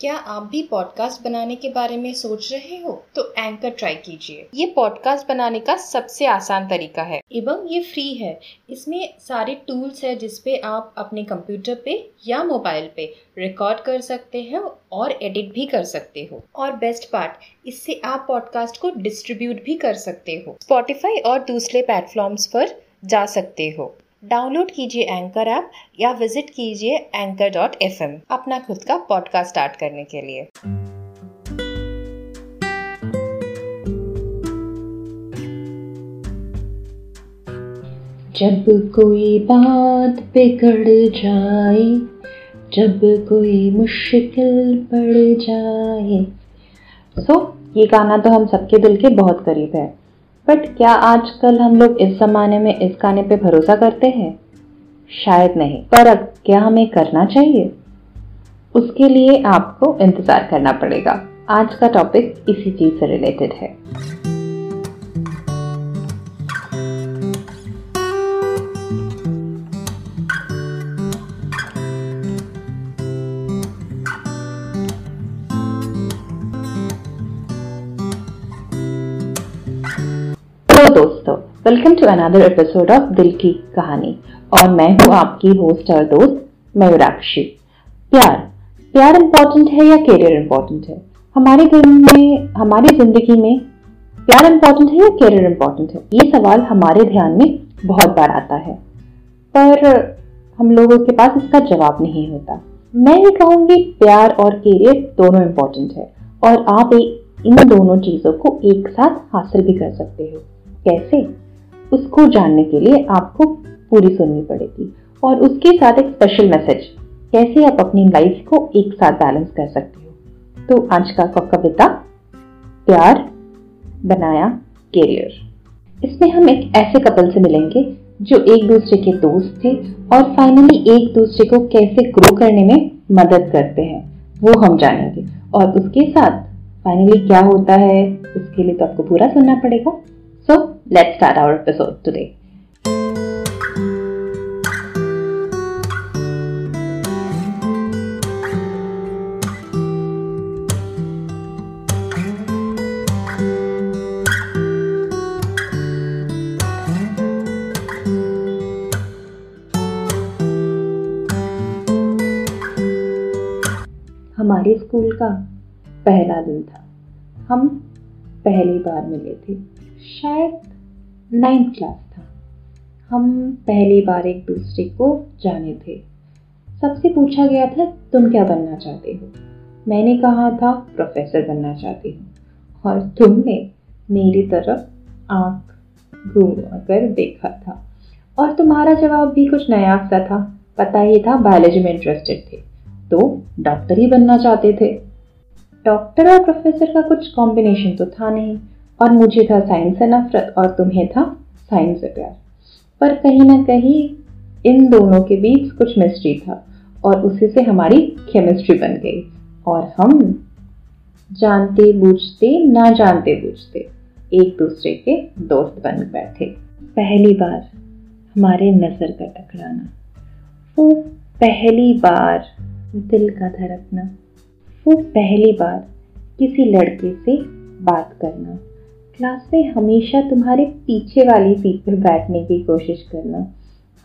क्या आप भी पॉडकास्ट बनाने के बारे में सोच रहे हो? तो एंकर ट्राई कीजिए। ये पॉडकास्ट बनाने का सबसे आसान तरीका है। एवं ये फ्री है। इसमें सारे टूल्स है जिसपे आप अपने कंप्यूटर पे या मोबाइल पे रिकॉर्ड कर सकते हैं और एडिट भी कर सकते हो। और बेस्ट पार्ट इससे आप पॉडकास्ट को डिस्ट्रीब्यूट भी कर सकते हो। स्पॉटिफाई और दूसरे प्लेटफॉर्म्स पर जा सकते हो। डाउनलोड कीजिए एंकर ऐप या विज़िट कीजिए एंकर डॉट एफ़ अपना खुद का पॉडकास्ट स्टार्ट करने के लिए। जब कोई बात बिगड़ जाए जब कोई मुश्किल पड़ जाए सो so, ये गाना तो हम सबके दिल के बहुत करीब है। बट क्या आजकल हम लोग इस जमाने में इस गाने पे भरोसा करते हैं? शायद नहीं। पर अब क्या हमें करना चाहिए? उसके लिए आपको इंतज़ार करना पड़ेगा। आज का टॉपिक इसी चीज़ से रिलेटेड है। दोस्तों welcome to another episode of दिल की कहानी और मैं हूँ आपकी होस्ट और दोस्त मयूराक्षी प्यार। प्यार इम्पोर्टेंट है या करियर इम्पोर्टेंट है? हमारे घर में, हमारी ज़िंदगी में प्यार इम्पोर्टेंट है या करियर इम्पोर्टेंट है? ये सवाल हमारे ध्यान में बहुत बार आता है। पर हम लोगों के पास इसका जवाब नहीं होता। मैं ये कहूँगी प्यार और करियर दोनों इम्पोर्टेंट है। और आप इन दोनों चीज़ों को एक साथ हासिल भी कर सकते हो। कैसे, उसको जानने के लिए आपको पूरी सुननी पड़ेगी। और उसके साथ एक स्पेशल मैसेज कैसे आप अपनी लाइफ को एक साथ बैलेंस कर सकते हो। तो आज का कविता, प्यार बनाया कैरियर इसमें हम एक ऐसे कपल से मिलेंगे, जो एक दूसरे के दोस्त थे और फाइनली एक दूसरे को कैसे ग्रो करने में मदद करते हैं, वो हम जानेंगे। और उसके साथ फाइनली क्या होता है, उसके लिए तो आपको पूरा सुनना पड़ेगा। So let's start our episode today. हमारे स्कूल का पहला दिन था हम पहली बार मिले थे शायद नाइन्थ क्लास था। हम पहली बार एक दूसरे को जाने थे। सबसे पूछा गया था, तुम क्या बनना चाहते हो? मैंने कहा था, प्रोफेसर बनना चाहती हूँ। और तुमने मेरी तरफ़ आँख घूम कर देखा था। और तुम्हारा जवाब भी कुछ नया सा था। पता ही था बायोलॉजी में इंटरेस्टेड थे। तो डॉक्टर ही बनना चाहते थे। डॉक्टर और प्रोफेसर का कुछ कॉम्बिनेशन तो था नहीं। और मुझे था साइंस से नफरत और तुम्हें था साइंस से प्यार। पर कहीं ना कहीं इन दोनों के बीच कुछ मिस्ट्री था और उसी से हमारी केमिस्ट्री बन गई। और हम जानते बूझते, ना जानते बूझते एक दूसरे के दोस्त बन बैठे। पहली बार हमारे नज़र का टकराना, वो पहली बार दिल का धड़कना, वो पहली बार किसी लड़के से बात करना। क्लास में हमेशा तुम्हारे पीछे वाली सीट पर बैठने की कोशिश करना।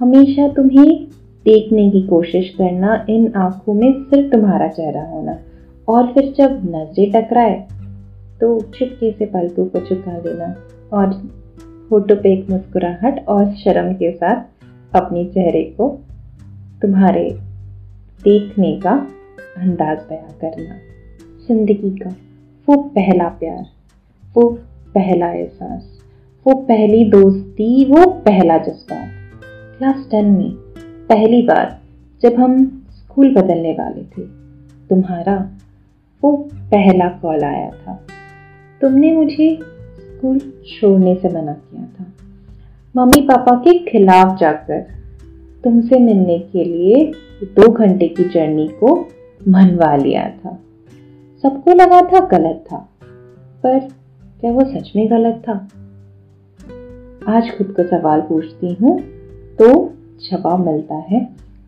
हमेशा तुम्हें देखने की कोशिश करना, इन आँखों में सिर्फ़ तुम्हारा चेहरा होना। और फिर जब नज़रें टकराए तो छिटके से पलकों को चुका देना और फ़ोटो पे एक मुस्कुराहट और शर्म के साथ अपने चेहरे को तुम्हारे देखने का अंदाज बयां करना। ज़िंदगी का वो पहला प्यार, वो पहला एहसास वो पहली दोस्ती, वो पहला जज्बात। क्लास टेन में पहली बार जब हम स्कूल बदलने वाले थे, तुम्हारा वो पहला कॉल आया था। तुमने मुझे स्कूल छोड़ने से मना किया था। मम्मी पापा के खिलाफ जाकर तुमसे मिलने के लिए दो घंटे की जर्नी को मनवा लिया था। सबको लगा था गलत था, पर क्या वो सच में गलत था? आज खुद को सवाल पूछती हूँ तो जवाब मिलता है,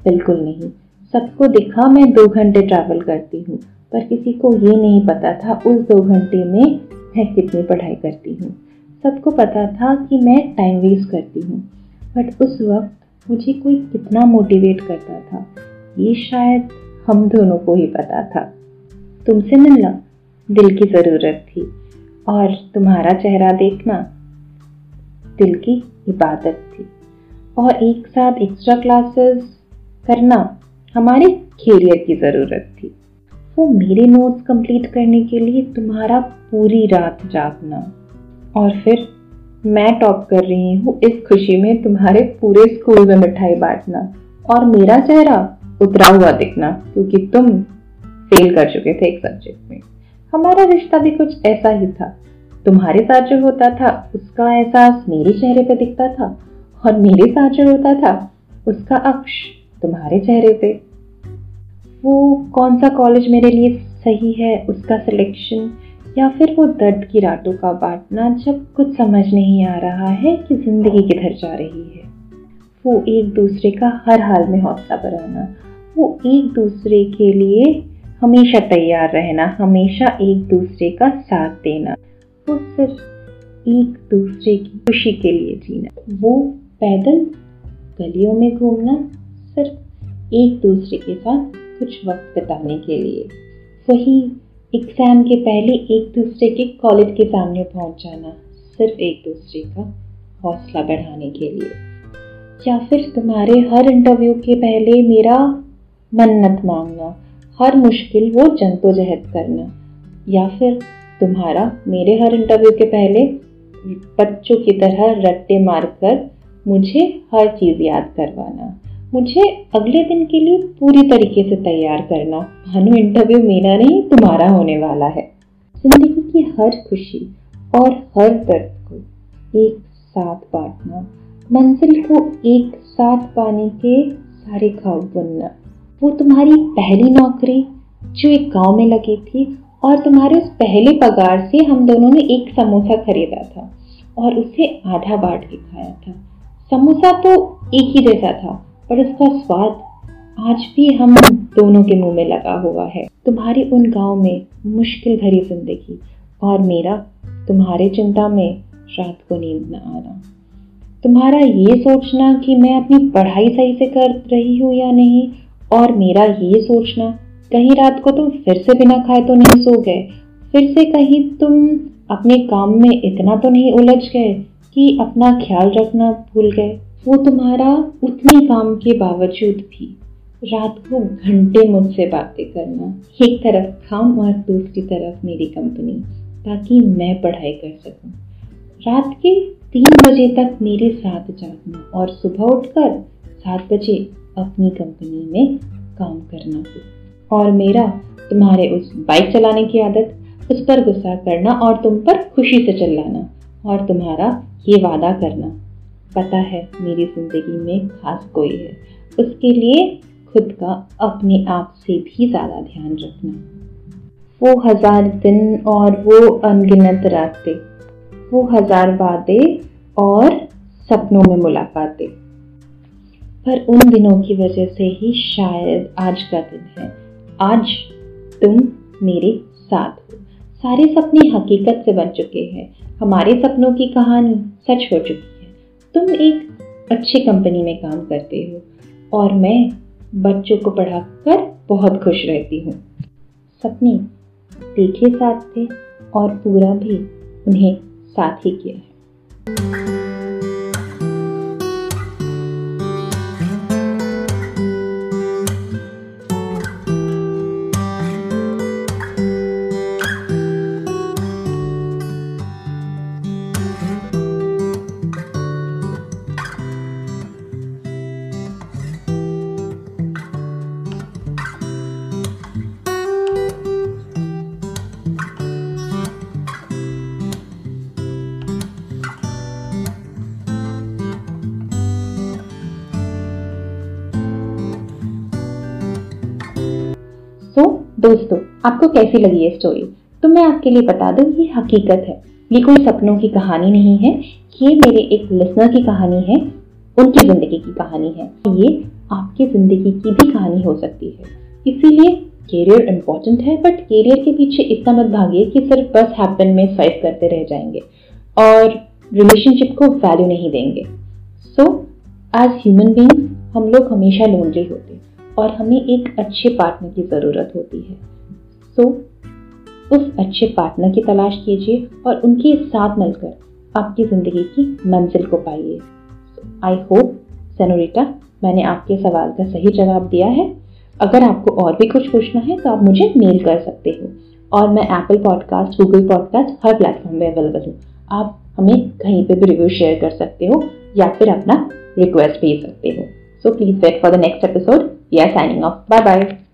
बिल्कुल नहीं। सबको दिखा मैं दो घंटे ट्रैवल करती हूँ, पर किसी को ये नहीं पता था उस दो घंटे में मैं कितनी पढ़ाई करती हूँ। सबको पता था कि मैं टाइम वेस्ट करती हूँ बट उस वक्त मुझे कोई कितना मोटिवेट करता था, ये शायद हम दोनों को ही पता था। तुमसे मिलना दिल की ज़रूरत थी। और तुम्हारा चेहरा देखना दिल की इबादत थी। और एक साथ एक्स्ट्रा क्लासेस करना हमारे कैरियर की ज़रूरत थी। वो मेरे नोट्स कंप्लीट करने के लिए तुम्हारा पूरी रात जागना। और फिर मैं टॉप कर रही हूँ इस खुशी में तुम्हारे पूरे स्कूल में मिठाई बांटना। और मेरा चेहरा उतरा हुआ दिखना, क्योंकि तुम फेल कर चुके थे एक सब्जेक्ट में। हमारा रिश्ता भी कुछ ऐसा ही था। तुम्हारे साथ जो होता था, उसका एहसास मेरे चेहरे पे दिखता था और मेरे साथ जो होता था, उसका अक्ष तुम्हारे चेहरे पे। वो कौन सा कॉलेज मेरे लिए सही है, उसका सिलेक्शन या फिर वो दर्द की रातों का बांटना जब कुछ समझ नहीं आ रहा है कि ज़िंदगी किधर जा रही है। वो एक दूसरे का हर हाल में हौसला बढ़ाना, वो एक दूसरे के लिए हमेशा तैयार रहना, हमेशा एक दूसरे का साथ देना, वो सिर्फ़ एक दूसरे की खुशी के लिए जीना। वो पैदल गलियों में घूमना सिर्फ़ एक दूसरे के साथ कुछ वक्त बिताने के लिए। वही एग्ज़ाम के पहले एक दूसरे के कॉलेज के सामने पहुँच जाना सिर्फ़ एक दूसरे का हौसला बढ़ाने के लिए। या फिर तुम्हारे हर इंटरव्यू के पहले मेरा मन्नत मांगना हर मुश्किल वो जंतोजहद करना। या फिर तुम्हारा मेरे हर इंटरव्यू के पहले बच्चों की तरह रट्टे मारकर मुझे हर चीज़ याद करवाना। मुझे अगले दिन के लिए पूरी तरीके से तैयार करना। भानु इंटरव्यू मेरा नहीं, तुम्हारा होने वाला है। ज़िंदगी की हर खुशी और हर दर्द को एक साथ बांटना। मंजिल को एक साथ पाने के सारे खाब बनना। वो तुम्हारी पहली नौकरी जो एक गाँव में लगी थी और तुम्हारे उस पहले पगार से हम दोनों ने एक समोसा खरीदा था और उसे आधा बांट के खाया था। समोसा तो एक ही जैसा था, पर उसका स्वाद आज भी हम दोनों के मुँह में लगा हुआ है। तुम्हारे उन गाँव में मुश्किल भरी ज़िंदगी और मेरा तुम्हारे चिंता में रात को नींद न आना। तुम्हारा ये सोचना कि मैं अपनी पढ़ाई सही से कर रही हूँ या नहीं और मेरा ये सोचना, कहीं रात को तुम फिर से बिना खाए तो नहीं सो गए। फिर से कहीं तुम अपने काम में इतना तो नहीं उलझ गए कि अपना ख्याल रखना भूल गए। वो तुम्हारा उतने काम के बावजूद भी। रात को घंटे मुझसे बातें करना, एक तरफ़ काम और दूसरी तरफ़ मेरी कंपनी ताकि मैं पढ़ाई कर सकूँ। रात के तीन बजे तक मेरे साथ जागना और सुबह उठकर सात बजे अपनी कंपनी में काम करना। और मेरा, तुम्हारे उस बाइक चलाने की आदत, उस पर गुस्सा करना और तुम पर खुशी से चिल्लाना और तुम्हारा ये वादा करना। पता है, मेरी ज़िंदगी में खास कोई है। उसके लिए खुद का अपने आप से भी ज़्यादा ध्यान रखना। वो हज़ार दिन और वो अनगिनत रातें वो हज़ार वादे और सपनों में मुलाकातें। पर उन दिनों की वजह से ही शायद आज का दिन है। आज तुम मेरे साथ हो। सारे सपने हकीकत से बन चुके हैं। हमारे सपनों की कहानी सच हो चुकी है। तुम एक अच्छी कंपनी में काम करते हो और मैं बच्चों को पढ़ाकर बहुत खुश रहती हूँ। सपने देखे साथ थे और पूरा भी उन्हें साथ ही किया है। दोस्तों, आपको कैसी लगी ये स्टोरी तो मैं आपके लिए बता दूँ, ये हकीकत है। ये कोई सपनों की कहानी नहीं है। ये मेरे एक लिसनर की कहानी है, उनकी ज़िंदगी की कहानी है। ये आपकी ज़िंदगी की भी कहानी हो सकती है। इसीलिए कैरियर इम्पोर्टेंट है बट कैरियर के पीछे इतना मत भागिए कि सिर्फ़ बस हैपन में स्वाइप करते रह जाएँगे और रिलेशनशिप को वैल्यू नहीं देंगे। सो एज ह्यूमन बींग्स हम लोग हमेशा लोनली होते और हमें एक अच्छे पार्टनर की ज़रूरत होती है। सो so, उस अच्छे पार्टनर की तलाश कीजिए और उनके साथ मिलकर आपकी ज़िंदगी की मंजिल को पाइए। आई होप सेनोरिटा मैंने आपके सवाल का सही जवाब दिया है। अगर आपको और भी कुछ पूछना है तो आप मुझे मेल कर सकते हो और मैं एप्पल पॉडकास्ट गूगल पॉडकास्ट हर प्लेटफॉर्म में अवेलेबल हूँ। आप हमें कहीं पे भी रिव्यू शेयर कर सकते हो या फिर अपना रिक्वेस्ट भेज सकते हो। So please wait for the next episode. We are signing off. Bye bye.